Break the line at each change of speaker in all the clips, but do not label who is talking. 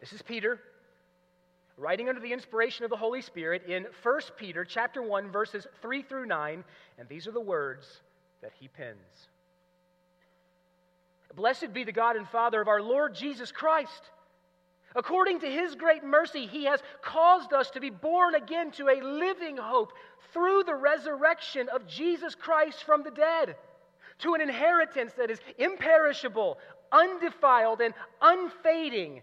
This is Peter writing under the inspiration of the Holy Spirit in 1 Peter chapter 1 verses 3 through 9, and these are the words that he pens. Blessed be the God and Father of our Lord Jesus Christ. According to his great mercy, he has caused us to be born again to a living hope through the resurrection of Jesus Christ from the dead, to an inheritance that is imperishable, undefiled, and unfading,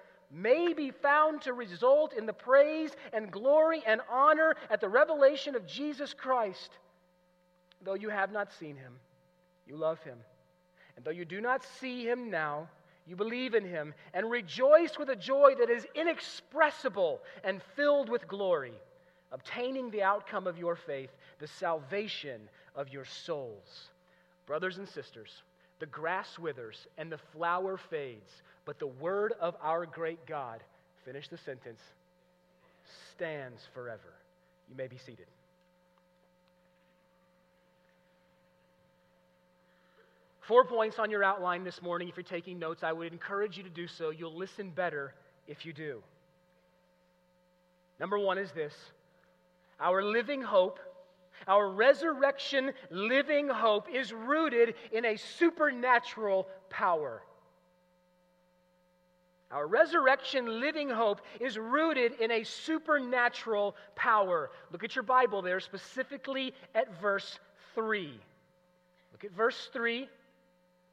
may be found to result in the praise and glory and honor at the revelation of Jesus Christ. Though you have not seen him, you love him. And though you do not see him now, you believe in him and rejoice with a joy that is inexpressible and filled with glory, obtaining the outcome of your faith, the salvation of your souls. Brothers and sisters, the grass withers and the flower fades, but the word of our great God, finish the sentence, stands forever. You may be seated. Four points on your outline this morning. If you're taking notes, I would encourage you to do so. You'll listen better if you do. Number one is this our living hope, our resurrection living hope, is rooted in a supernatural power. Our resurrection living hope is rooted in a supernatural power. Look at your Bible there, specifically at verse 3. Look at verse 3.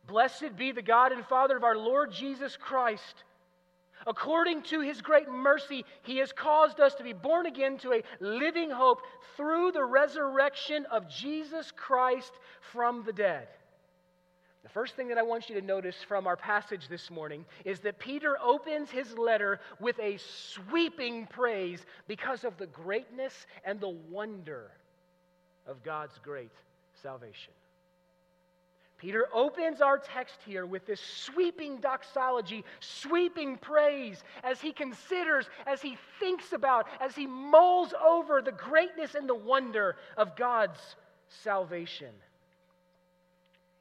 Blessed be the God and Father of our Lord Jesus Christ. According to his great mercy, he has caused us to be born again to a living hope through the resurrection of Jesus Christ from the dead. The first thing that I want you to notice from our passage this morning is that Peter opens his letter with a sweeping praise because of the greatness and the wonder of God's great salvation. Peter opens our text here with this sweeping doxology, sweeping praise as he considers, as he thinks about, as he mulls over the greatness and the wonder of God's salvation.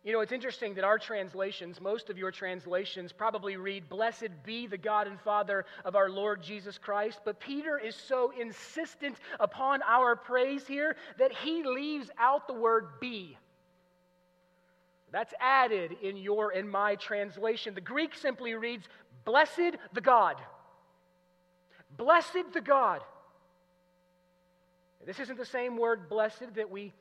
You know, it's interesting that our translations, most of your translations, probably read, Blessed be the God and Father of our Lord Jesus Christ. But Peter is so insistent upon our praise here that he leaves out the word be. That's added in your and my translation. The Greek simply reads, Blessed the God. Blessed the God. This isn't the same word blessed that we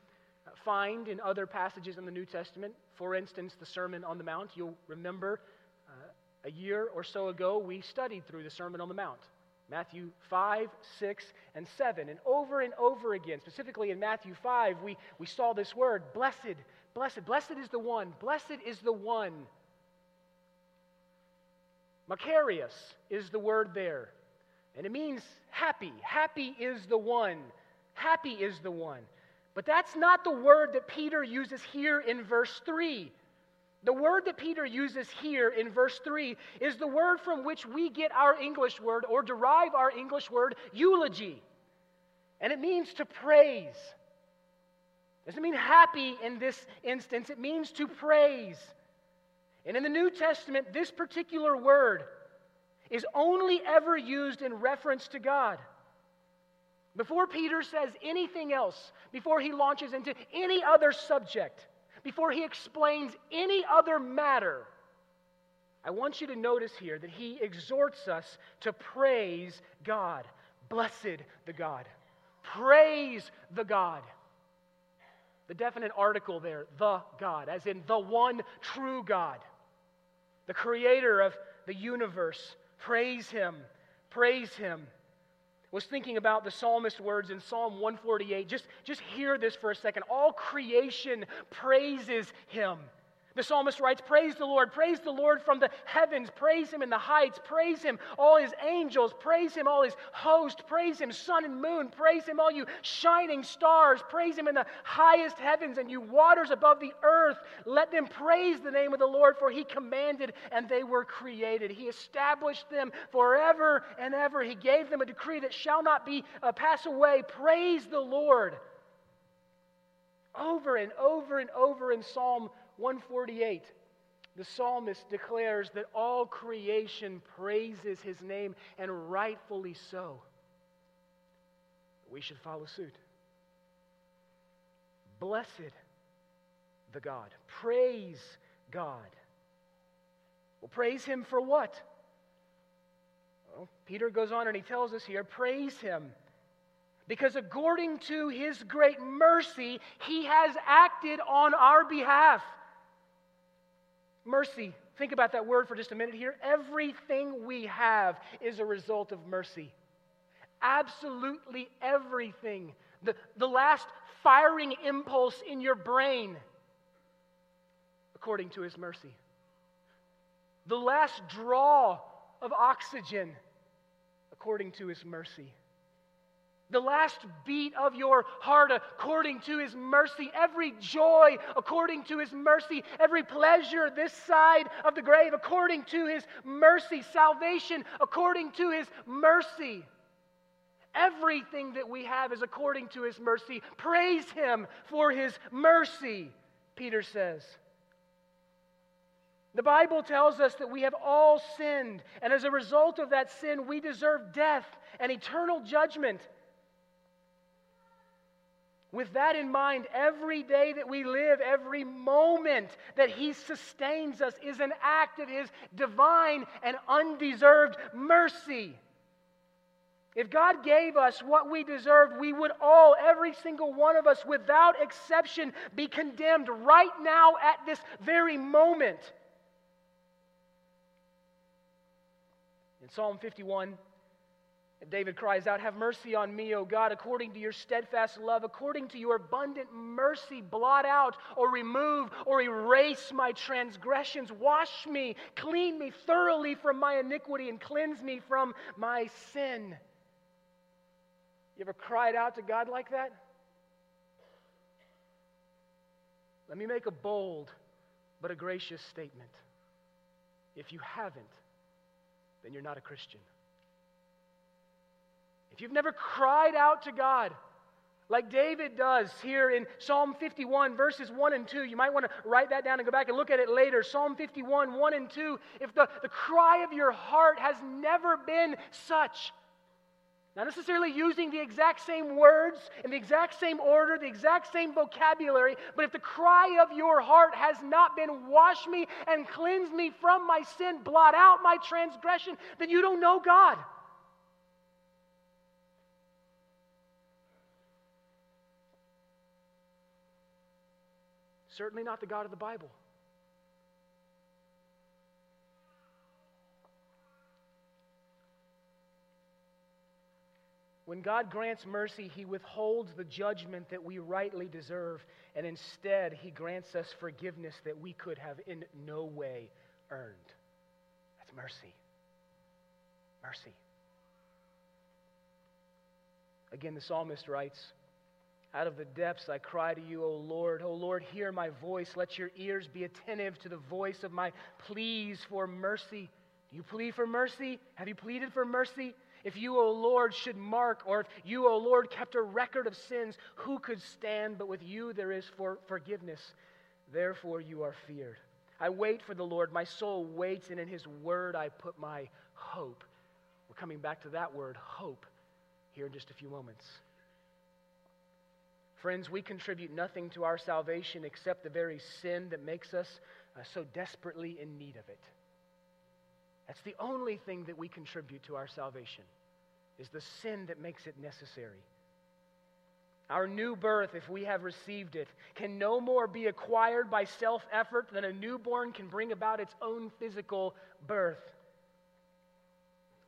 find in other passages in the New Testament. For instance, the Sermon on the Mount. You'll remember uh, a year or so ago we studied through the Sermon on the Mount. Matthew 5, 6, and 7. And over and over again, specifically in Matthew 5, we, we saw this word, blessed, Blessed. Blessed is the one. Blessed is the one. Makarios is the word there. And it means happy. Happy is the one. Happy is the one. But that's not the word that Peter uses here in verse 3. The word that Peter uses here in verse 3 is the word from which we get our English word or derive our English word eulogy. And it means to praise. Doesn't mean happy in this instance, it means to praise. And in the New Testament, this particular word is only ever used in reference to God. Before Peter says anything else, before he launches into any other subject, before he explains any other matter, I want you to notice here that he exhorts us to praise God. Blessed the God. Praise the God. The definite article there, the God, as in the one true God, the creator of the universe. Praise him. Praise him. Was thinking about the psalmist words in Psalm 148. Just, just hear this for a second. All creation praises him. The psalmist writes, Praise the Lord, praise the Lord from the heavens, praise him in the heights, praise him, all his angels, praise him, all his host, praise him, sun and moon, praise him, all you shining stars, praise him in the highest heavens and you waters above the earth. Let them praise the name of the Lord, for he commanded and they were created. He established them forever and ever. He gave them a decree that shall not be uh, pass away. Praise the Lord. Over and over and over in Psalm 148, the psalmist declares that all creation praises his name, and rightfully so. We should follow suit. Blessed the God. Praise God. Well, praise him for what? Well, Peter goes on and he tells us here praise him because according to his great mercy, he has acted on our behalf. Mercy. Think about that word for just a minute here. Everything we have is a result of mercy. Absolutely everything. The, the last firing impulse in your brain, according to his mercy. The last draw of oxygen, according to his mercy the last beat of your heart according to his mercy, every joy according to his mercy, every pleasure this side of the grave according to his mercy, salvation according to his mercy. Everything that we have is according to his mercy. Praise him for his mercy, Peter says. The Bible tells us that we have all sinned, and as a result of that sin, we deserve death and eternal judgment. With that in mind, every day that we live, every moment that He sustains us is an act of His divine and undeserved mercy. If God gave us what we deserved, we would all, every single one of us, without exception, be condemned right now at this very moment. In Psalm 51, David cries out, Have mercy on me, O God, according to your steadfast love, according to your abundant mercy, blot out or remove or erase my transgressions. Wash me, clean me thoroughly from my iniquity, and cleanse me from my sin. You ever cried out to God like that? Let me make a bold but a gracious statement. If you haven't, then you're not a Christian. If you've never cried out to God, like David does here in Psalm 51, verses 1 and 2. You might want to write that down and go back and look at it later. Psalm 51, 1 and 2. If the, the cry of your heart has never been such, not necessarily using the exact same words in the exact same order, the exact same vocabulary, but if the cry of your heart has not been, wash me and cleanse me from my sin, blot out my transgression, then you don't know God. Certainly not the God of the Bible. When God grants mercy, He withholds the judgment that we rightly deserve, and instead, He grants us forgiveness that we could have in no way earned. That's mercy. Mercy. Again, the psalmist writes, out of the depths I cry to you, O Lord. O Lord, hear my voice. Let your ears be attentive to the voice of my pleas for mercy. Do you plead for mercy? Have you pleaded for mercy? If you, O Lord, should mark, or if you, O Lord, kept a record of sins, who could stand? But with you there is for forgiveness. Therefore you are feared. I wait for the Lord. My soul waits, and in his word I put my hope. We're coming back to that word, hope, here in just a few moments. Friends, we contribute nothing to our salvation except the very sin that makes us uh, so desperately in need of it. That's the only thing that we contribute to our salvation is the sin that makes it necessary. Our new birth, if we have received it, can no more be acquired by self effort than a newborn can bring about its own physical birth.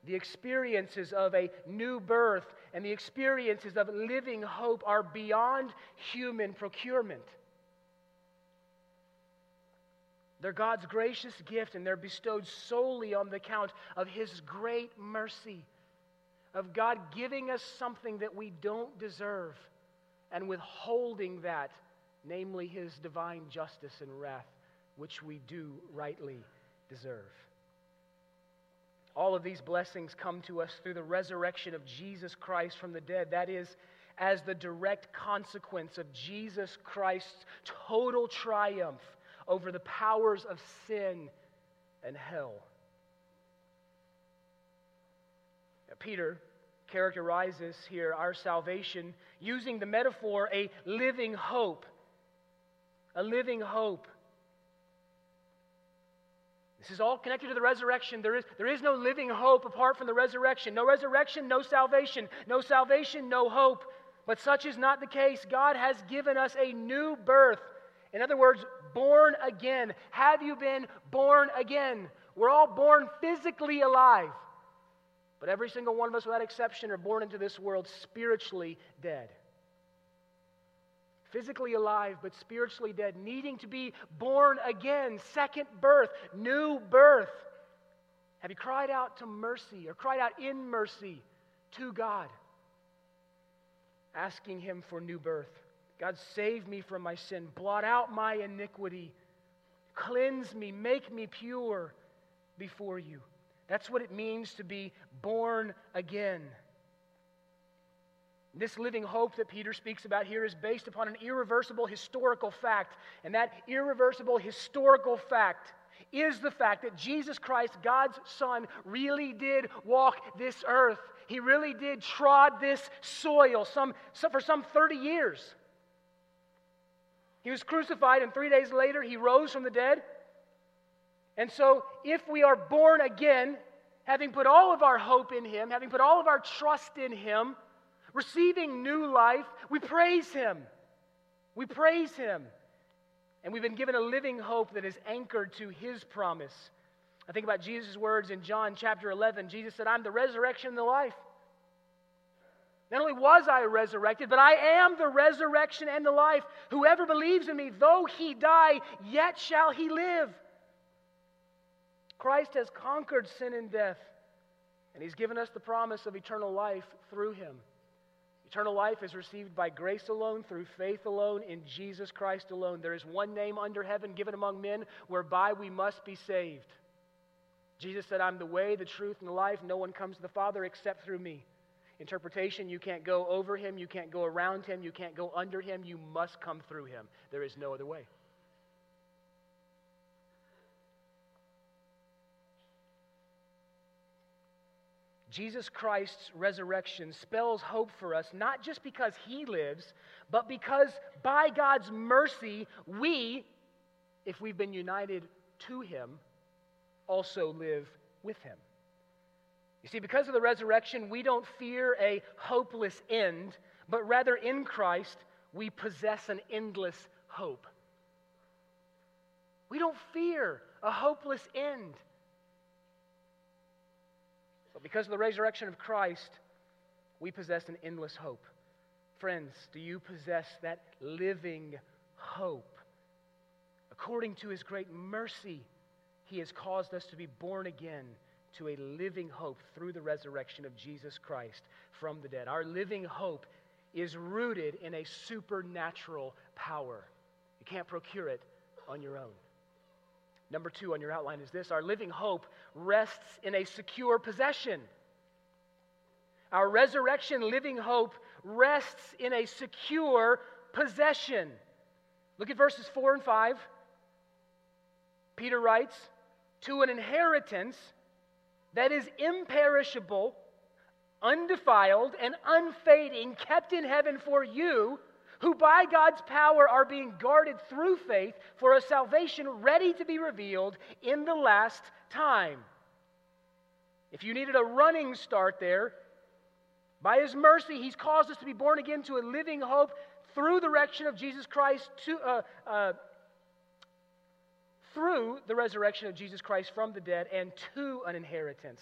The experiences of a new birth and the experiences of living hope are beyond human procurement. They're God's gracious gift, and they're bestowed solely on the account of His great mercy, of God giving us something that we don't deserve and withholding that, namely His divine justice and wrath, which we do rightly deserve. All of these blessings come to us through the resurrection of Jesus Christ from the dead. That is, as the direct consequence of Jesus Christ's total triumph over the powers of sin and hell. Peter characterizes here our salvation using the metaphor a living hope. A living hope. This is all connected to the resurrection. There is, there is no living hope apart from the resurrection. No resurrection, no salvation. No salvation, no hope. But such is not the case. God has given us a new birth. In other words, born again. Have you been born again? We're all born physically alive. But every single one of us, without exception, are born into this world spiritually dead physically alive but spiritually dead, needing to be born again, second birth, new birth. Have you cried out to mercy or cried out in mercy to God? Asking Him for new birth. God, save me from my sin, blot out my iniquity, cleanse me, make me pure before you. That's what it means to be born again. This living hope that Peter speaks about here is based upon an irreversible historical fact. And that irreversible historical fact is the fact that Jesus Christ, God's Son, really did walk this earth. He really did trod this soil some, some, for some 30 years. He was crucified, and three days later, he rose from the dead. And so, if we are born again, having put all of our hope in him, having put all of our trust in him, receiving new life, we praise Him. We praise Him. And we've been given a living hope that is anchored to His promise. I think about Jesus' words in John chapter 11. Jesus said, I'm the resurrection and the life. Not only was I resurrected, but I am the resurrection and the life. Whoever believes in me, though he die, yet shall he live. Christ has conquered sin and death, and he's given us the promise of eternal life through him. Eternal life is received by grace alone, through faith alone, in Jesus Christ alone. There is one name under heaven given among men whereby we must be saved. Jesus said, I'm the way, the truth, and the life. No one comes to the Father except through me. Interpretation you can't go over him, you can't go around him, you can't go under him, you must come through him. There is no other way. Jesus Christ's resurrection spells hope for us, not just because he lives, but because by God's mercy, we, if we've been united to him, also live with him. You see, because of the resurrection, we don't fear a hopeless end, but rather in Christ, we possess an endless hope. We don't fear a hopeless end. But because of the resurrection of Christ, we possess an endless hope. Friends, do you possess that living hope? According to his great mercy, he has caused us to be born again to a living hope through the resurrection of Jesus Christ from the dead. Our living hope is rooted in a supernatural power. You can't procure it on your own. Number two on your outline is this our living hope rests in a secure possession. Our resurrection living hope rests in a secure possession. Look at verses 4 and 5. Peter writes, To an inheritance that is imperishable, undefiled, and unfading, kept in heaven for you who by God's power are being guarded through faith for a salvation ready to be revealed in the last time. If you needed a running start there, by His mercy, He's caused us to be born again to a living hope through the resurrection of Jesus Christ, to, uh, uh, through the resurrection of Jesus Christ from the dead, and to an inheritance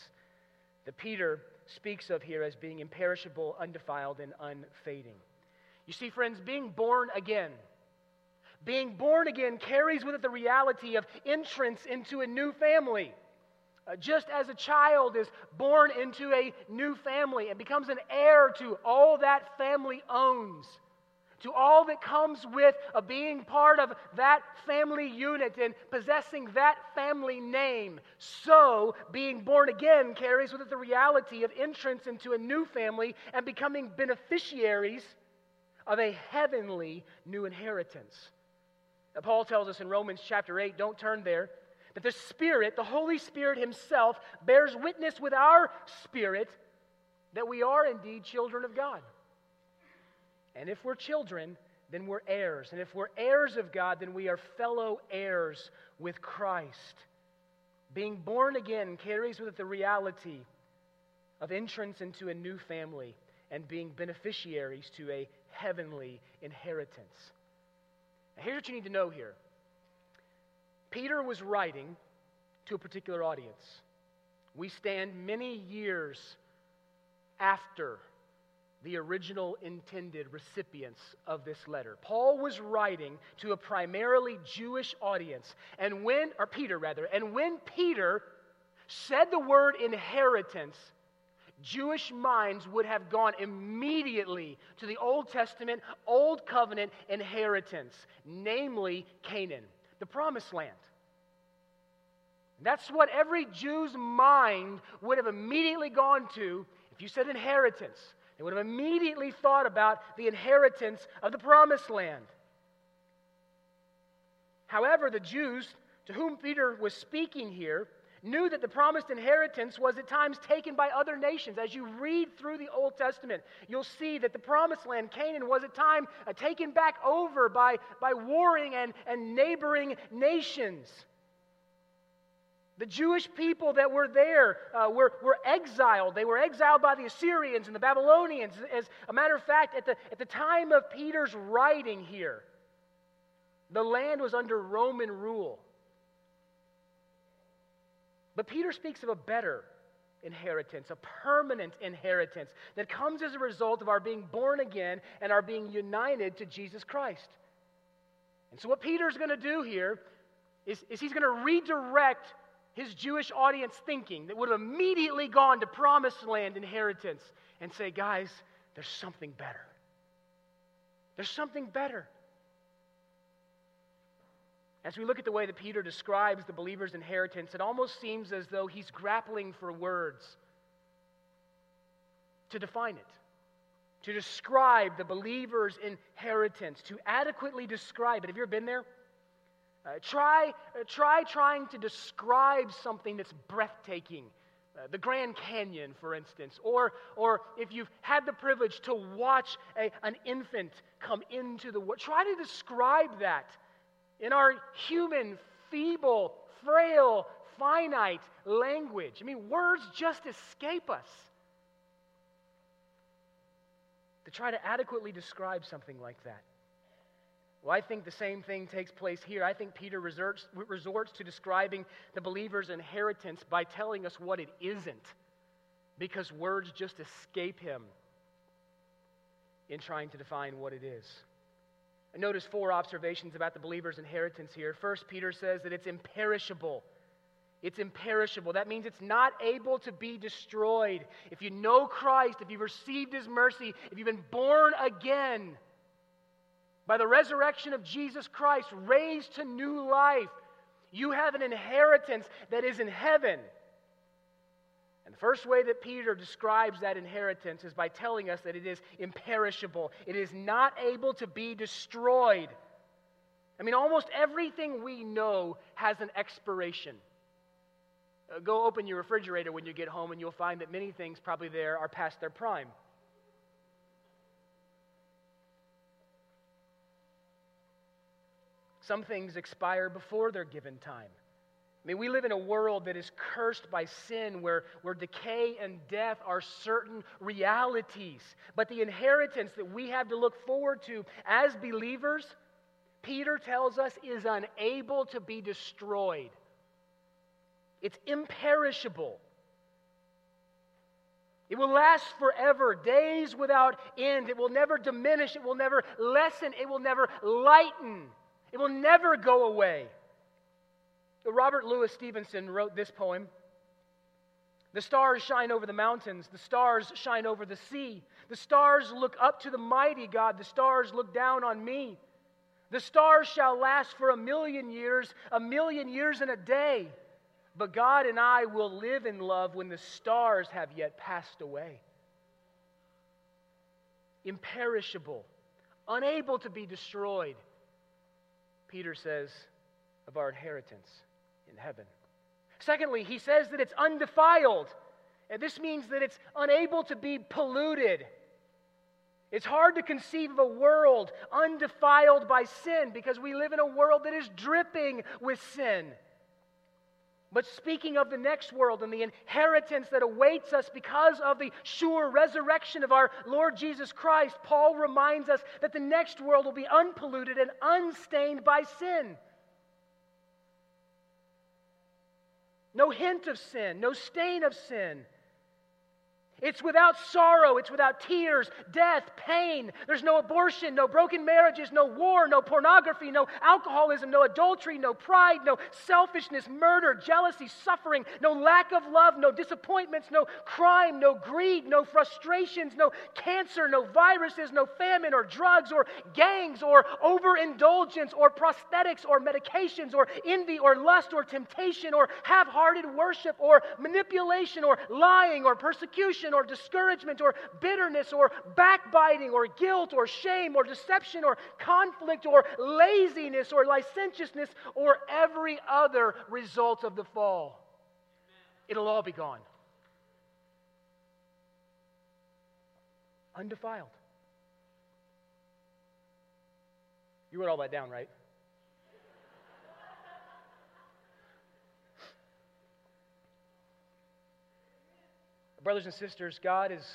that Peter speaks of here as being imperishable, undefiled, and unfading. You see, friends, being born again, Being born again carries with it the reality of entrance into a new family. Uh, just as a child is born into a new family and becomes an heir to all that family owns, to all that comes with a being part of that family unit and possessing that family name, so being born again carries with it the reality of entrance into a new family and becoming beneficiaries of a heavenly new inheritance. Now, Paul tells us in Romans chapter 8, don't turn there that the Spirit, the Holy Spirit Himself, bears witness with our spirit that we are indeed children of God. And if we're children, then we're heirs. And if we're heirs of God, then we are fellow heirs with Christ. Being born again carries with it the reality of entrance into a new family and being beneficiaries to a heavenly inheritance. Now, here's what you need to know here Peter was writing to a particular audience. We stand many years after the original intended recipients of this letter. Paul was writing to a primarily Jewish audience, and when, or Peter rather, and when Peter said the word inheritance, Jewish minds would have gone immediately to the Old Testament, Old Covenant inheritance, namely Canaan, the promised land. That's what every Jew's mind would have immediately gone to if you said inheritance. They would have immediately thought about the inheritance of the promised land. However, the Jews to whom Peter was speaking here knew that the promised inheritance was at times taken by other nations. As you read through the Old Testament, you'll see that the promised land, Canaan, was at times uh, taken back over by, by warring and, and neighboring nations. The Jewish people that were there uh, were, were exiled. They were exiled by the Assyrians and the Babylonians. As a matter of fact, at the, at the time of Peter's writing here, the land was under Roman rule. But Peter speaks of a better inheritance, a permanent inheritance that comes as a result of our being born again and our being united to Jesus Christ. And so, what Peter's going to do here is, is he's going to redirect his Jewish audience thinking that would have immediately gone to promised land inheritance and say, guys, there's something better. There's something better. As we look at the way that Peter describes the believer's inheritance, it almost seems as though he's grappling for words to define it, to describe the believer's inheritance, to adequately describe it. Have you ever been there? Uh, try, uh, try trying to describe something that's breathtaking. Uh, the Grand Canyon, for instance, or, or if you've had the privilege to watch a, an infant come into the world, try to describe that in our human, feeble, frail, finite language. I mean, words just escape us. To try to adequately describe something like that. Well, I think the same thing takes place here. I think Peter resorts, resorts to describing the believer's inheritance by telling us what it isn't, because words just escape him in trying to define what it is. And notice four observations about the believer's inheritance here. First, Peter says that it's imperishable. It's imperishable. That means it's not able to be destroyed. If you know Christ, if you've received his mercy, if you've been born again, by the resurrection of Jesus Christ, raised to new life, you have an inheritance that is in heaven. And the first way that Peter describes that inheritance is by telling us that it is imperishable, it is not able to be destroyed. I mean, almost everything we know has an expiration. Uh, go open your refrigerator when you get home, and you'll find that many things probably there are past their prime. Some things expire before their given time. I mean, we live in a world that is cursed by sin, where, where decay and death are certain realities. But the inheritance that we have to look forward to as believers, Peter tells us, is unable to be destroyed. It's imperishable. It will last forever, days without end. It will never diminish. It will never lessen. It will never lighten it will never go away. Robert Louis Stevenson wrote this poem The stars shine over the mountains, the stars shine over the sea. The stars look up to the mighty God, the stars look down on me. The stars shall last for a million years, a million years and a day. But God and I will live in love when the stars have yet passed away. Imperishable, unable to be destroyed, Peter says of our inheritance in heaven. Secondly, he says that it's undefiled. And this means that it's unable to be polluted. It's hard to conceive of a world undefiled by sin because we live in a world that is dripping with sin. But speaking of the next world and the inheritance that awaits us because of the sure resurrection of our Lord Jesus Christ, Paul reminds us that the next world will be unpolluted and unstained by sin. No hint of sin, no stain of sin. It's without sorrow. It's without tears, death, pain. There's no abortion, no broken marriages, no war, no pornography, no alcoholism, no adultery, no pride, no selfishness, murder, jealousy, suffering, no lack of love, no disappointments, no crime, no greed, no frustrations, no cancer, no viruses, no famine or drugs or gangs or overindulgence or prosthetics or medications or envy or lust or temptation or half hearted worship or manipulation or lying or persecution or discouragement or bitterness or backbiting or guilt or shame or deception or conflict or laziness or licentiousness or every other result of the fall. It'll all be gone. Undefiled. You wrote all that down, right? Brothers and sisters, God is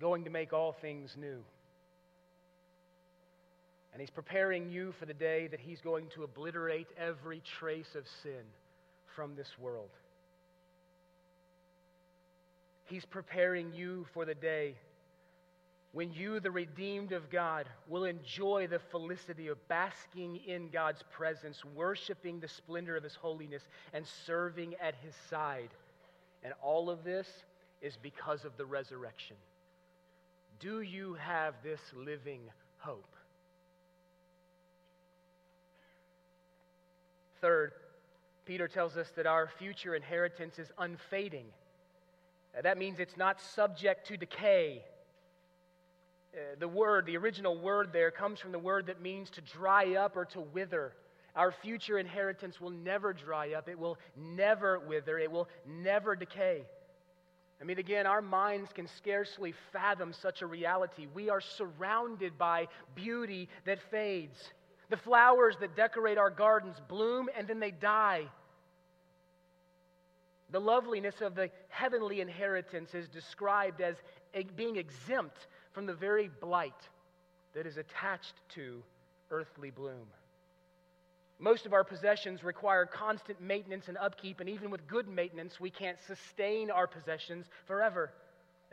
going to make all things new. And He's preparing you for the day that He's going to obliterate every trace of sin from this world. He's preparing you for the day when you, the redeemed of God, will enjoy the felicity of basking in God's presence, worshiping the splendor of His holiness, and serving at His side and all of this is because of the resurrection. Do you have this living hope? Third, Peter tells us that our future inheritance is unfading. That means it's not subject to decay. Uh, the word, the original word there, comes from the word that means to dry up or to wither. Our future inheritance will never dry up, it will never wither, it will never decay. I mean, again, our minds can scarcely fathom such a reality. We are surrounded by beauty that fades. The flowers that decorate our gardens bloom and then they die. The loveliness of the heavenly inheritance is described as being exempt from the very blight that is attached to earthly bloom. Most of our possessions require constant maintenance and upkeep, and even with good maintenance, we can't sustain our possessions forever.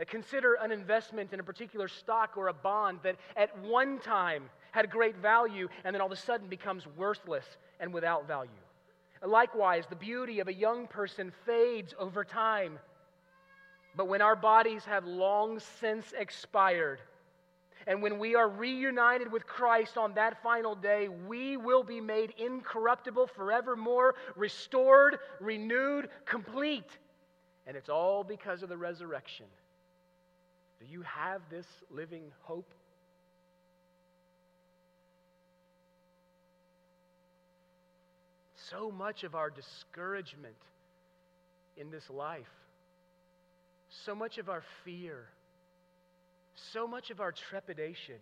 Consider an investment in a particular stock or a bond that at one time had great value and then all of a sudden becomes worthless and without value. Likewise, the beauty of a young person fades over time. But when our bodies have long since expired, and when we are reunited with Christ on that final day, we will be made incorruptible forevermore, restored, renewed, complete. And it's all because of the resurrection. Do you have this living hope? So much of our discouragement in this life, so much of our fear so much of our trepidation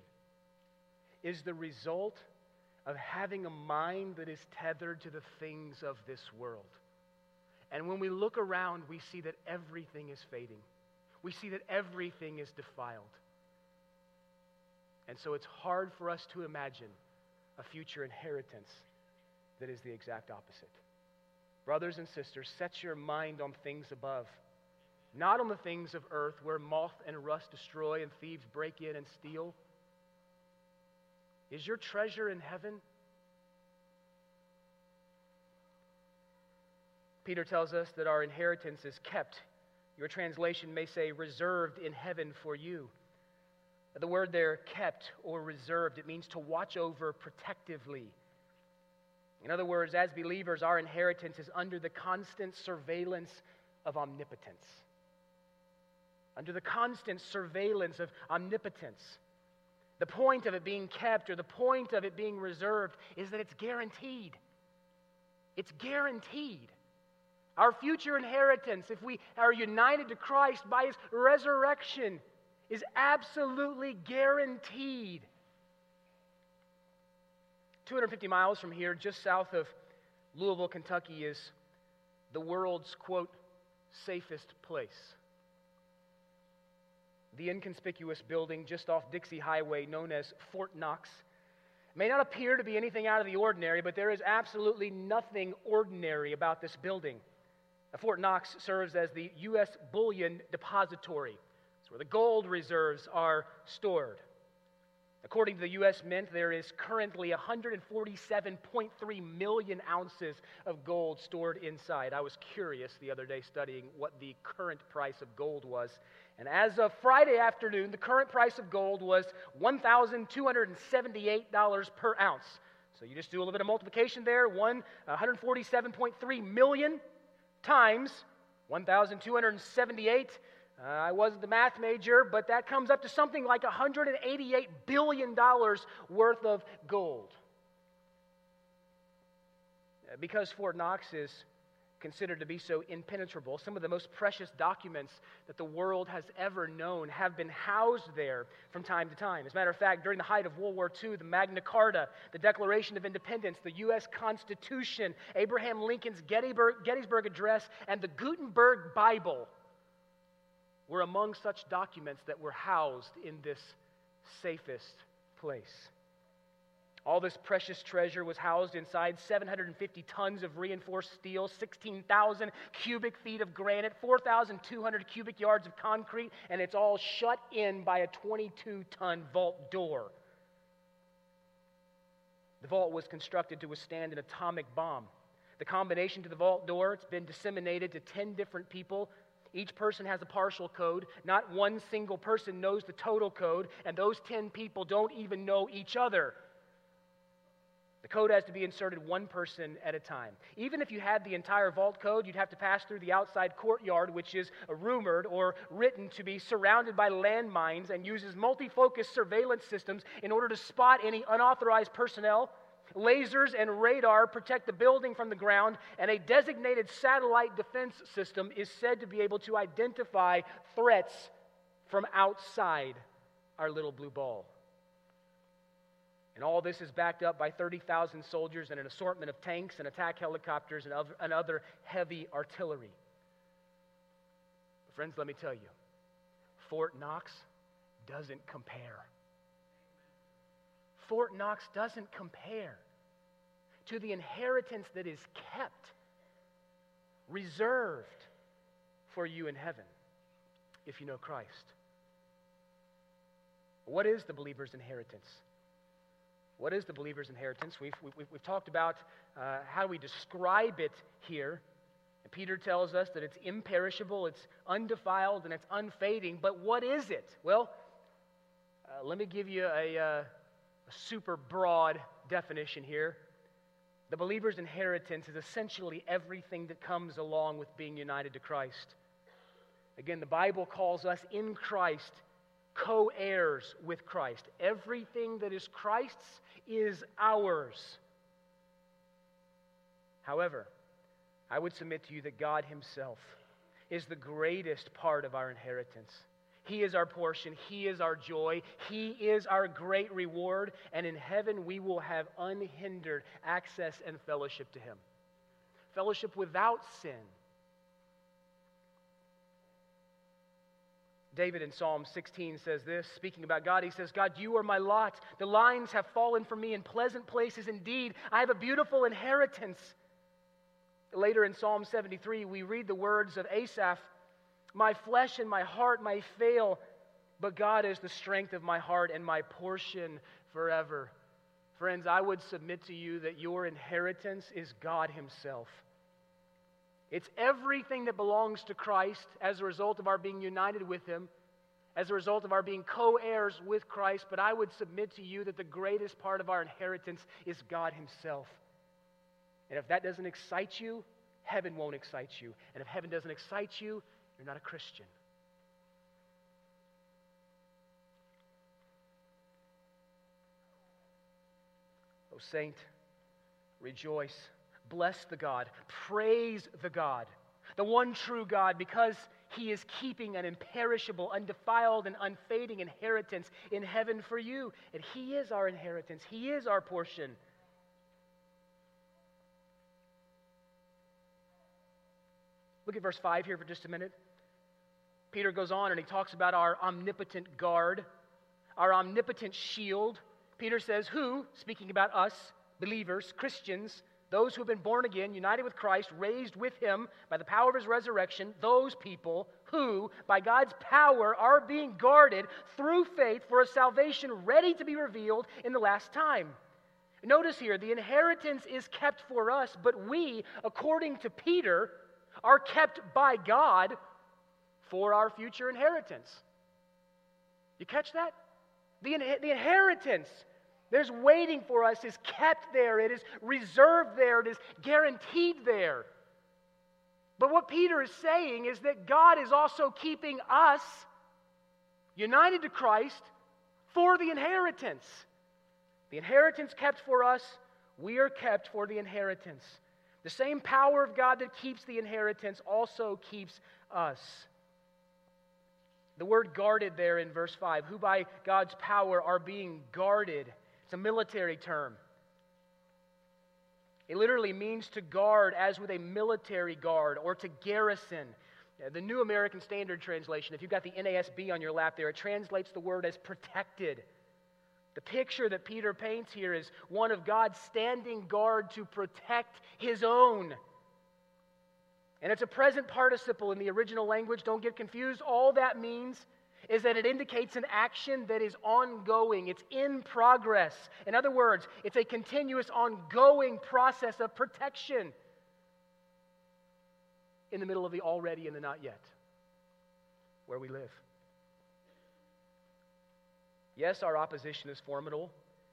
is the result of having a mind that is tethered to the things of this world. And when we look around, we see that everything is fading. We see that everything is defiled. And so it's hard for us to imagine a future inheritance that is the exact opposite. Brothers and sisters, set your mind on things above not on the things of earth where moth and rust destroy and thieves break in and steal? Is your treasure in heaven? Peter tells us that our inheritance is kept. Your translation may say reserved in heaven for you. The word there, kept or reserved, it means to watch over protectively. In other words, as believers, our inheritance is under the constant surveillance of omnipotence. Under the constant surveillance of omnipotence. The point of it being kept or the point of it being reserved is that it's guaranteed. It's guaranteed. Our future inheritance, if we are united to Christ by his resurrection, is absolutely guaranteed. 250 miles from here, just south of Louisville, Kentucky, is the world's, quote, safest place. The inconspicuous building just off Dixie Highway, known as Fort Knox, may not appear to be anything out of the ordinary, but there is absolutely nothing ordinary about this building. Fort Knox serves as the U.S. Bullion Depository. It's where the gold reserves are stored. According to the U.S. Mint, there is currently 147.3 million ounces of gold stored inside. I was curious the other day studying what the current price of gold was. And as of Friday afternoon, the current price of gold was $1,278 per ounce. So you just do a little bit of multiplication there. One, 147.3 million times 1,278. Uh, I wasn't the math major, but that comes up to something like $188 billion worth of gold. Uh, because Fort Knox is considered to be so impenetrable. Some of the most precious documents that the world has ever known have been housed there from time to time. As a matter of fact, during the height of World War II, the Magna Carta, the Declaration of Independence, the U.S. Constitution, Abraham Lincoln's Gettysburg Address, and the Gutenberg Bible were among such documents that were housed in this safest place. All this precious treasure was housed inside 750 tons of reinforced steel, 16,000 cubic feet of granite, 4,200 cubic yards of concrete, and it's all shut in by a 22 ton vault door. The vault was constructed to withstand an atomic bomb. The combination to the vault door, it's been disseminated to 10 different people. Each person has a partial code. Not one single person knows the total code, and those 10 people don't even know each other. The code has to be inserted one person at a time. Even if you had the entire vault code, you'd have to pass through the outside courtyard, which is rumored or written to be surrounded by landmines and uses multi focus surveillance systems in order to spot any unauthorized personnel. Lasers and radar protect the building from the ground, and a designated satellite defense system is said to be able to identify threats from outside our little blue ball. And all this is backed up by 30,000 soldiers and an assortment of tanks and attack helicopters and other, and other heavy artillery. But friends, let me tell you, Fort Knox doesn't compare. Fort Knox doesn't compare to the inheritance that is kept, reserved for you in heaven if you know Christ. What is the believer's inheritance? What is the believer's inheritance? We've, we've, we've talked about uh, how we describe it here. And Peter tells us that it's imperishable, it's undefiled, and it's unfading. But what is it? Well, uh, let me give you a, uh, a super broad definition here. The believer's inheritance is essentially everything that comes along with being united to Christ. Again, the Bible calls us in Christ co heirs with Christ. Everything that is Christ's is ours. However, I would submit to you that God Himself is the greatest part of our inheritance. He is our portion. He is our joy. He is our great reward. And in heaven, we will have unhindered access and fellowship to Him. Fellowship without sin David in Psalm 16 says this, speaking about God, he says, God, you are my lot. The lines have fallen for me in pleasant places indeed. I have a beautiful inheritance. Later in Psalm 73, we read the words of Asaph My flesh and my heart may fail, but God is the strength of my heart and my portion forever. Friends, I would submit to you that your inheritance is God Himself. It's everything that belongs to Christ as a result of our being united with Him, as a result of our being co heirs with Christ. But I would submit to you that the greatest part of our inheritance is God Himself. And if that doesn't excite you, heaven won't excite you. And if heaven doesn't excite you, you're not a Christian. Oh, saint, rejoice. Bless the God. Praise the God, the one true God, because he is keeping an imperishable, undefiled, and unfading inheritance in heaven for you. And he is our inheritance, he is our portion. Look at verse 5 here for just a minute. Peter goes on and he talks about our omnipotent guard, our omnipotent shield. Peter says, Who, speaking about us, believers, Christians, those who have been born again, united with Christ, raised with him by the power of his resurrection, those people who, by God's power, are being guarded through faith for a salvation ready to be revealed in the last time. Notice here, the inheritance is kept for us, but we, according to Peter, are kept by God for our future inheritance. You catch that? The, the inheritance there's waiting for us is kept there, it is reserved there, it is guaranteed there. But what Peter is saying is that God is also keeping us united to Christ for the inheritance. The inheritance kept for us, we are kept for the inheritance. The same power of God that keeps the inheritance also keeps us. The word guarded there in verse 5, who by God's power are being guarded, it's a military term. It literally means to guard as with a military guard or to garrison. The New American Standard Translation, if you've got the NASB on your lap there, it translates the word as protected. The picture that Peter paints here is one of God standing guard to protect his own. And it's a present participle in the original language. Don't get confused. All that means is that it indicates an action that is ongoing, it's in progress. In other words, it's a continuous, ongoing process of protection in the middle of the already and the not yet, where we live. Yes, our opposition is formidable.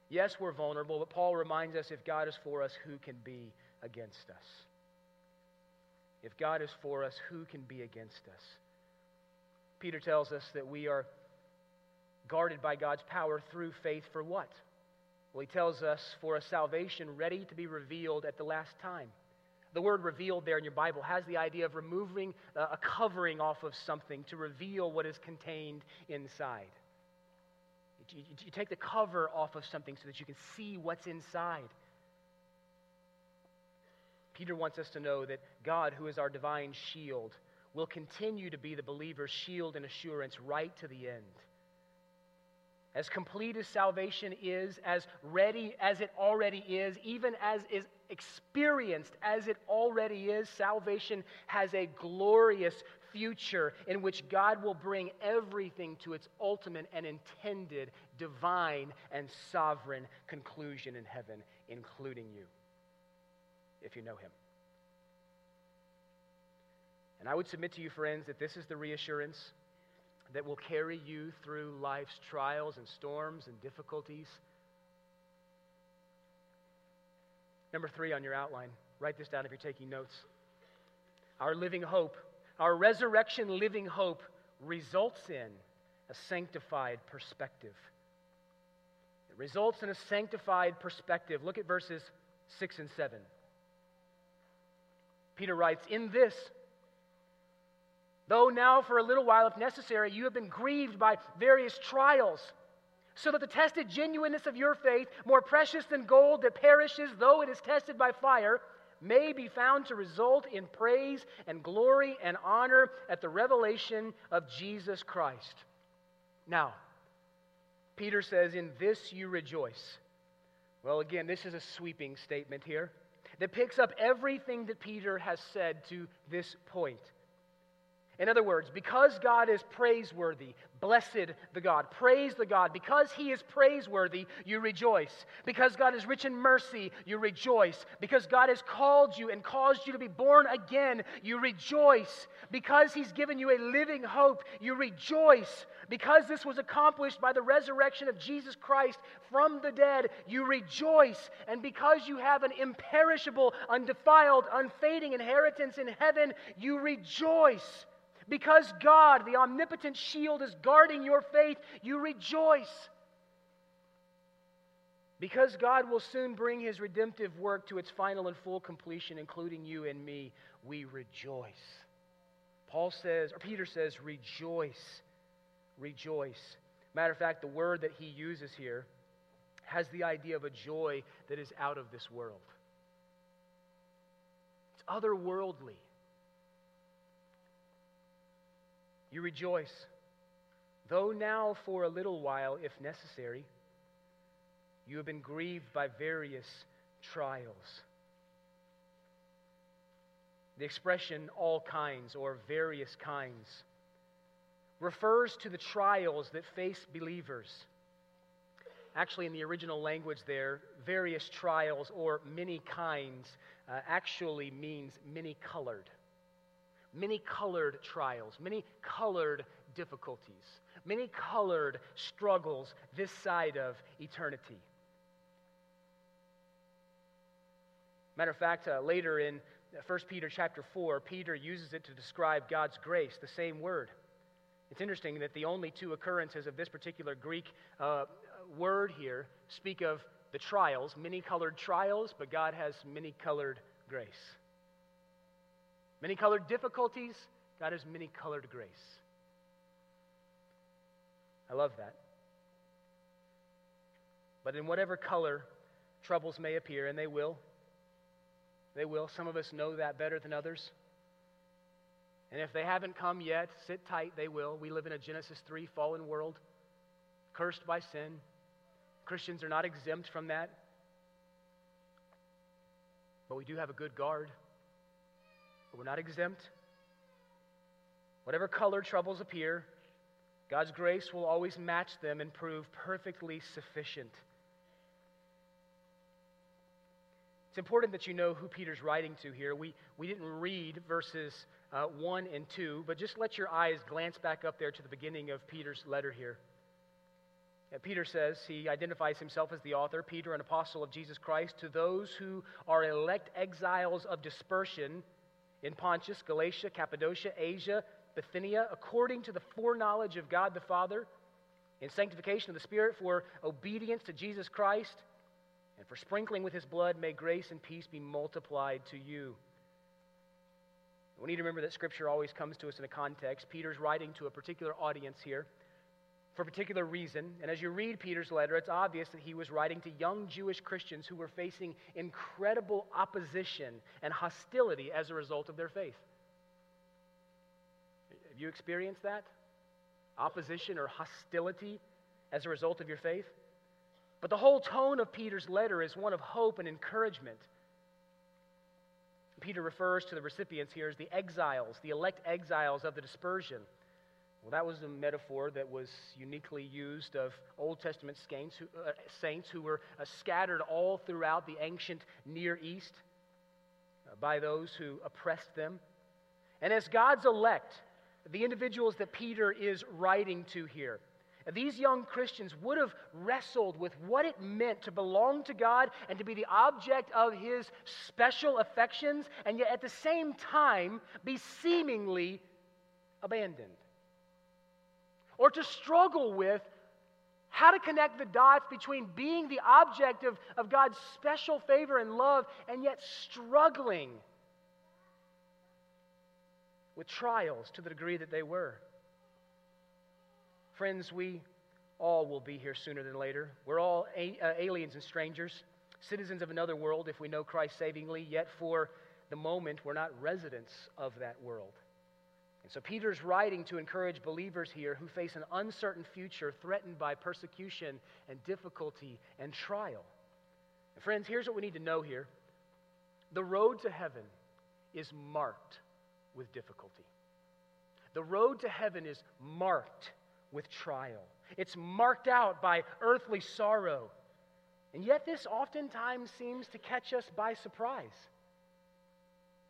Yes, we're vulnerable, but Paul reminds us if God is for us, who can be against us? If God is for us, who can be against us? Peter tells us that we are guarded by God's power through faith for what? Well, he tells us for a salvation ready to be revealed at the last time. The word revealed there in your Bible has the idea of removing uh, a covering off of something to reveal what is contained inside. You, you, take the cover off of something so that you can see what's inside. Peter wants us to know that God, who is our divine shield, will continue to be the believer's shield and assurance right to the end. As complete as salvation is, as ready as it already is, even as is experienced as it already is, salvation has a glorious future in which God will bring everything to its ultimate and intended divine and sovereign conclusion in heaven, including you, if you know Him. And I would submit to you, friends, that this is the reassurance that will carry you through life's trials and storms and difficulties. Number three on your outline, write this down if you're taking notes. Our living hope our resurrection living hope results in a sanctified perspective. It results in a sanctified perspective. Look at verses 6 and 7. Peter writes, In this, though now for a little while, if necessary, you have been grieved by various trials, so that the tested genuineness of your faith, more precious than gold that perishes, though it is tested by fire, may be found to result in praise and glory and honor at the revelation of Jesus Christ. Now, Peter says, In this you rejoice. Well, again, this is a sweeping statement here that picks up everything that Peter has said to this point. In other words, because God is praiseworthy, blessed the God. Praise the God. Because he is praiseworthy, you rejoice. Because God is rich in mercy, you rejoice. Because God has called you and caused you to be born again, you rejoice. Because he's given you a living hope, you rejoice. Because this was accomplished by the resurrection of Jesus Christ from the dead, you rejoice. And because you have an imperishable, undefiled, unfading inheritance in heaven, you rejoice. Because God, the omnipotent shield, is guarding your faith, you rejoice. Because God will soon bring his redemptive work to its final and full completion, including you and me, we rejoice. Paul says, or Peter says, rejoice. Rejoice. Matter of fact, the word that he uses here has the idea of a joy that is out of this world. It's otherworldly. You rejoice, though now for a little while, if necessary, you have been grieved by various trials. The expression all kinds or various kinds refers to the trials that face believers. Actually, in the original language, there, various trials or many kinds uh, actually means many colored many colored trials, many colored difficulties, many colored struggles this side of eternity. Matter of fact, uh, later in 1 Peter chapter 4, Peter uses it to describe God's grace, the same word. It's interesting that the only two occurrences of this particular Greek uh, word here speak of the trials, many colored trials, but God has many colored grace. Many colored difficulties, God has many colored grace. I love that. But in whatever color troubles may appear, and they will, they will. Some of us know that better than others. And if they haven't come yet, sit tight, they will. We live in a Genesis 3 fallen world, cursed by sin. Christians are not exempt from that. But we do have a good guard but we're not exempt. Whatever color troubles appear, God's grace will always match them and prove perfectly sufficient. It's important that you know who Peter's writing to here. We, we didn't read verses uh, 1 and 2, but just let your eyes glance back up there to the beginning of Peter's letter here. Peter says he identifies himself as the author, Peter, an apostle of Jesus Christ, to those who are elect exiles of dispersion in Pontus, Galatia, Cappadocia, Asia, Bithynia, according to the foreknowledge of God the Father, in sanctification of the Spirit, for obedience to Jesus Christ, and for sprinkling with his blood, may grace and peace be multiplied to you. We need to remember that Scripture always comes to us in a context. Peter's writing to a particular audience here for a particular reason. And as you read Peter's letter, it's obvious that he was writing to young Jewish Christians who were facing incredible opposition and hostility as a result of their faith. Have you experienced that? Opposition or hostility as a result of your faith? But the whole tone of Peter's letter is one of hope and encouragement. Peter refers to the recipients here as the exiles, the elect exiles of the dispersion. Well, that was a metaphor that was uniquely used of Old Testament saints who, uh, saints who were uh, scattered all throughout the ancient Near East uh, by those who oppressed them. And as God's elect, the individuals that Peter is writing to here, these young Christians would have wrestled with what it meant to belong to God and to be the object of His special affections, and yet at the same time be seemingly abandoned or to struggle with how to connect the dots between being the object of, of God's special favor and love and yet struggling with trials to the degree that they were. Friends, we all will be here sooner than later. We're all a- uh, aliens and strangers, citizens of another world if we know Christ savingly, yet for the moment, we're not residents of that world. And so Peter's writing to encourage believers here who face an uncertain future threatened by persecution and difficulty and trial. And friends, here's what we need to know here the road to heaven is marked with difficulty. The road to heaven is marked with trial, it's marked out by earthly sorrow. And yet, this oftentimes seems to catch us by surprise.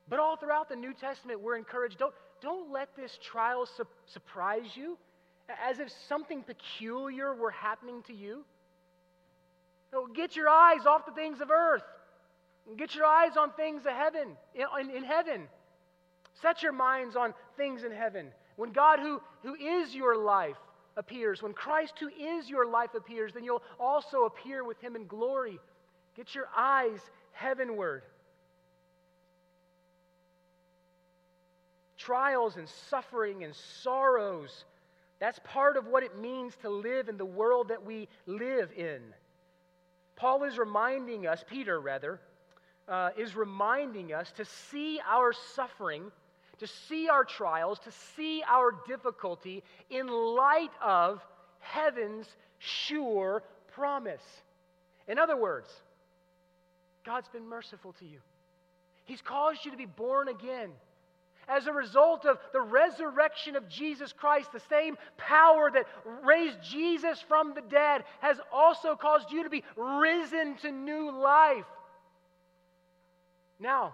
But all throughout the New Testament, we're encouraged don't, don't let this trial su- surprise you as if something peculiar were happening to you. No, get your eyes off the things of earth. Get your eyes on things of heaven, in, in, heaven. Set your minds on things in heaven. When God, who, who is your life, appears, when Christ, who is your life, appears, then you'll also appear with him in glory. Get your eyes heavenward. Trials and suffering and sorrows, that's part of what it means to live in the world that we live in. Paul is reminding us, Peter rather, uh, is reminding us to see our suffering to see our trials, to see our difficulty in light of heaven's sure promise. In other words, God's been merciful to you. He's caused you to be born again. As a result of the resurrection of Jesus Christ, the same power that raised Jesus from the dead has also caused you to be risen to new life. Now,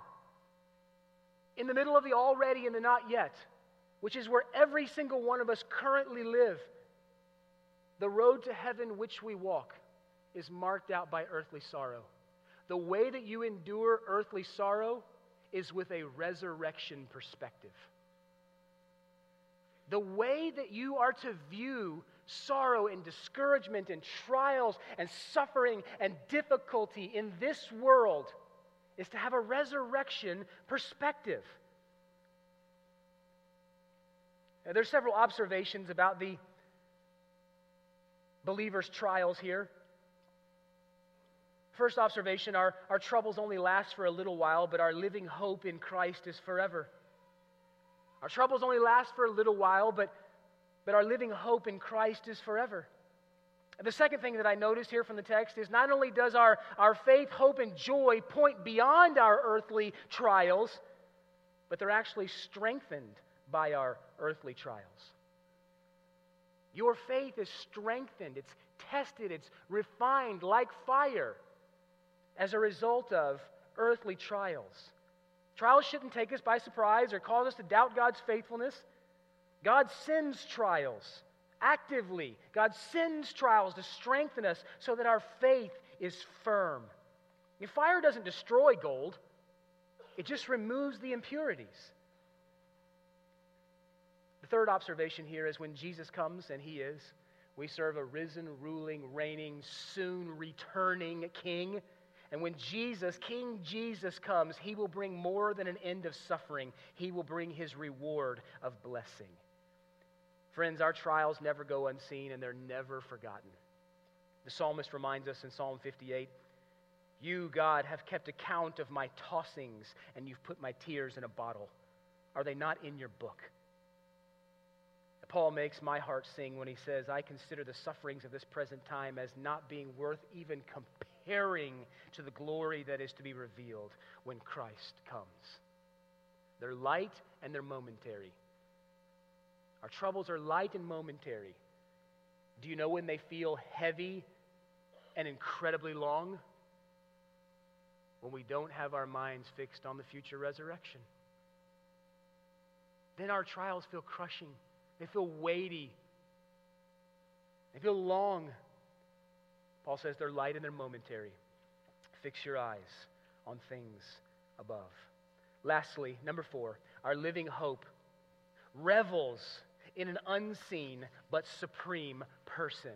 in the middle of the already and the not yet, which is where every single one of us currently live, the road to heaven which we walk is marked out by earthly sorrow. The way that you endure earthly sorrow is with a resurrection perspective. The way that you are to view sorrow and discouragement and trials and suffering and difficulty in this world is to have a resurrection perspective. Now, there's several observations about the believer's trials here. First observation our, our troubles only last for a little while, but our living hope in Christ is forever. Our troubles only last for a little while, but, but our living hope in Christ is forever. The second thing that I noticed here from the text is not only does our, our faith, hope, and joy point beyond our earthly trials, but they're actually strengthened by our earthly trials. Your faith is strengthened, it's tested, it's refined like fire as a result of earthly trials. Trials shouldn't take us by surprise or cause us to doubt God's faithfulness. God sends trials actively. God sends trials to strengthen us so that our faith is firm. If fire doesn't destroy gold, it just removes the impurities. The third observation here is when Jesus comes, and he is, we serve a risen, ruling, reigning, soon returning king. And when Jesus, King Jesus, comes, he will bring more than an end of suffering, he will bring his reward of blessing. Friends, our trials never go unseen and they're never forgotten. The psalmist reminds us in Psalm 58 You, God, have kept account of my tossings, and you've put my tears in a bottle. Are they not in your book? Paul makes my heart sing when he says, I consider the sufferings of this present time as not being worth even comparing to the glory that is to be revealed when Christ comes. They're light and they're momentary. Our troubles are light and momentary. Do you know when they feel heavy and incredibly long? When we don't have our minds fixed on the future resurrection. Then our trials feel crushing, they feel weighty, they feel long. Paul says they're light and they're momentary. Fix your eyes on things above. Lastly, number four, our living hope revels in an unseen but supreme person.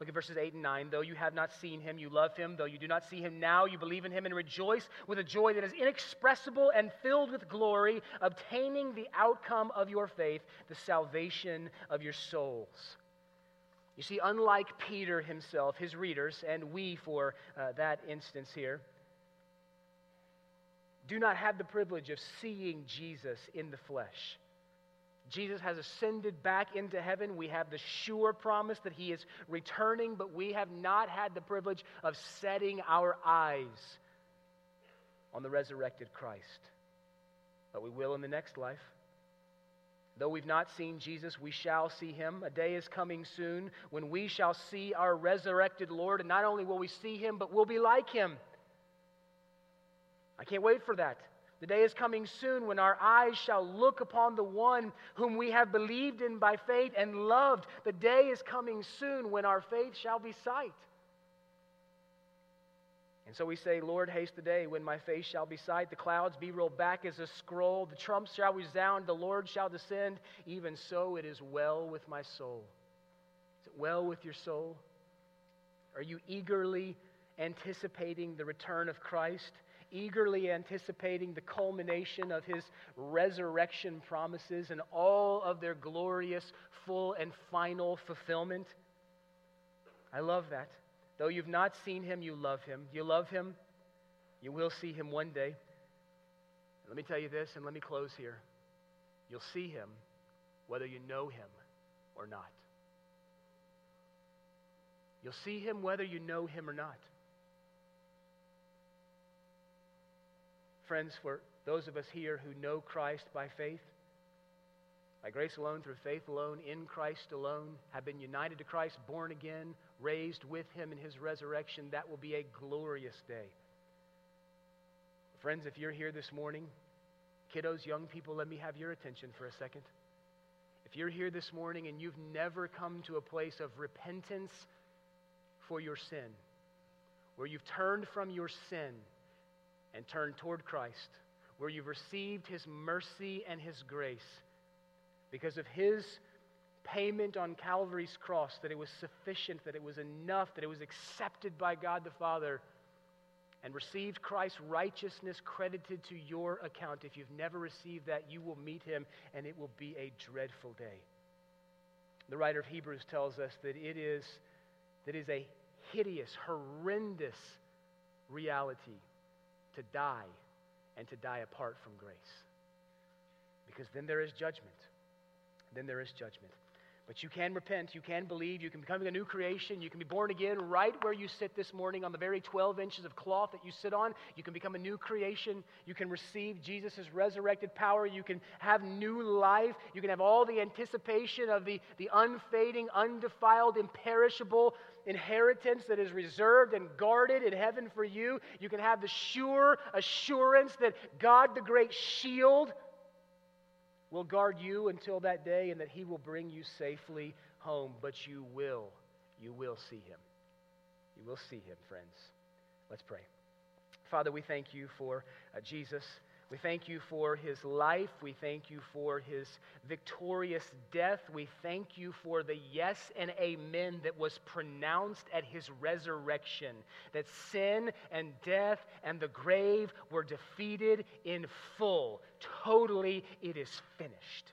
Look at verses 8 and 9. Though you have not seen him, you love him. Though you do not see him now, you believe in him and rejoice with a joy that is inexpressible and filled with glory, obtaining the outcome of your faith, the salvation of your souls. You see, unlike Peter himself, his readers, and we for uh, that instance here, do not have the privilege of seeing Jesus in the flesh. Jesus has ascended back into heaven. We have the sure promise that he is returning, but we have not had the privilege of setting our eyes on the resurrected Christ. But we will in the next life. Though we've not seen Jesus, we shall see him. A day is coming soon when we shall see our resurrected Lord, and not only will we see him, but we'll be like him. I can't wait for that. The day is coming soon when our eyes shall look upon the one whom we have believed in by faith and loved. The day is coming soon when our faith shall be sight. And so we say, Lord, haste the day when my face shall be sight, the clouds be rolled back as a scroll, the trumps shall resound, the Lord shall descend. Even so, it is well with my soul. Is it well with your soul? Are you eagerly anticipating the return of Christ? Eagerly anticipating the culmination of his resurrection promises and all of their glorious, full, and final fulfillment? I love that. Though you've not seen him, you love him. You love him. You will see him one day. Let me tell you this, and let me close here. You'll see him whether you know him or not. You'll see him whether you know him or not. Friends, for those of us here who know Christ by faith, by grace alone, through faith alone, in Christ alone, have been united to Christ, born again, raised with him in his resurrection, that will be a glorious day. Friends, if you're here this morning, kiddos, young people, let me have your attention for a second. If you're here this morning and you've never come to a place of repentance for your sin, where you've turned from your sin and turned toward Christ, where you've received his mercy and his grace, because of his payment on Calvary's cross, that it was sufficient, that it was enough, that it was accepted by God the Father, and received Christ's righteousness credited to your account. If you've never received that, you will meet him, and it will be a dreadful day. The writer of Hebrews tells us that it is, that is a hideous, horrendous reality to die and to die apart from grace. Because then there is judgment then there is judgment. But you can repent, you can believe, you can become a new creation, you can be born again right where you sit this morning on the very 12 inches of cloth that you sit on. You can become a new creation. You can receive Jesus' resurrected power. You can have new life. You can have all the anticipation of the, the unfading, undefiled, imperishable inheritance that is reserved and guarded in heaven for you. You can have the sure assurance that God, the great shield, will guard you until that day and that he will bring you safely home. But you will, you will see him. You will see him, friends. Let's pray. Father, we thank you for uh, Jesus. We thank you for his life. We thank you for his victorious death. We thank you for the yes and amen that was pronounced at his resurrection. That sin and death and the grave were defeated in full. Totally, it is finished.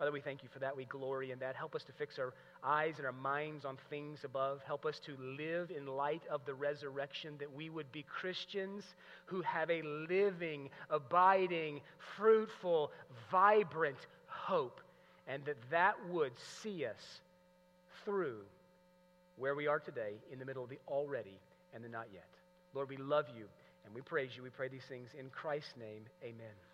Father, we thank you for that. We glory in that. Help us to fix our eyes and our minds on things above. Help us to live in light of the resurrection, that we would be Christians who have a living, abiding, fruitful, vibrant hope, and that that would see us through where we are today in the middle of the already and the not yet. Lord, we love you and we praise you. We pray these things in Christ's name. Amen.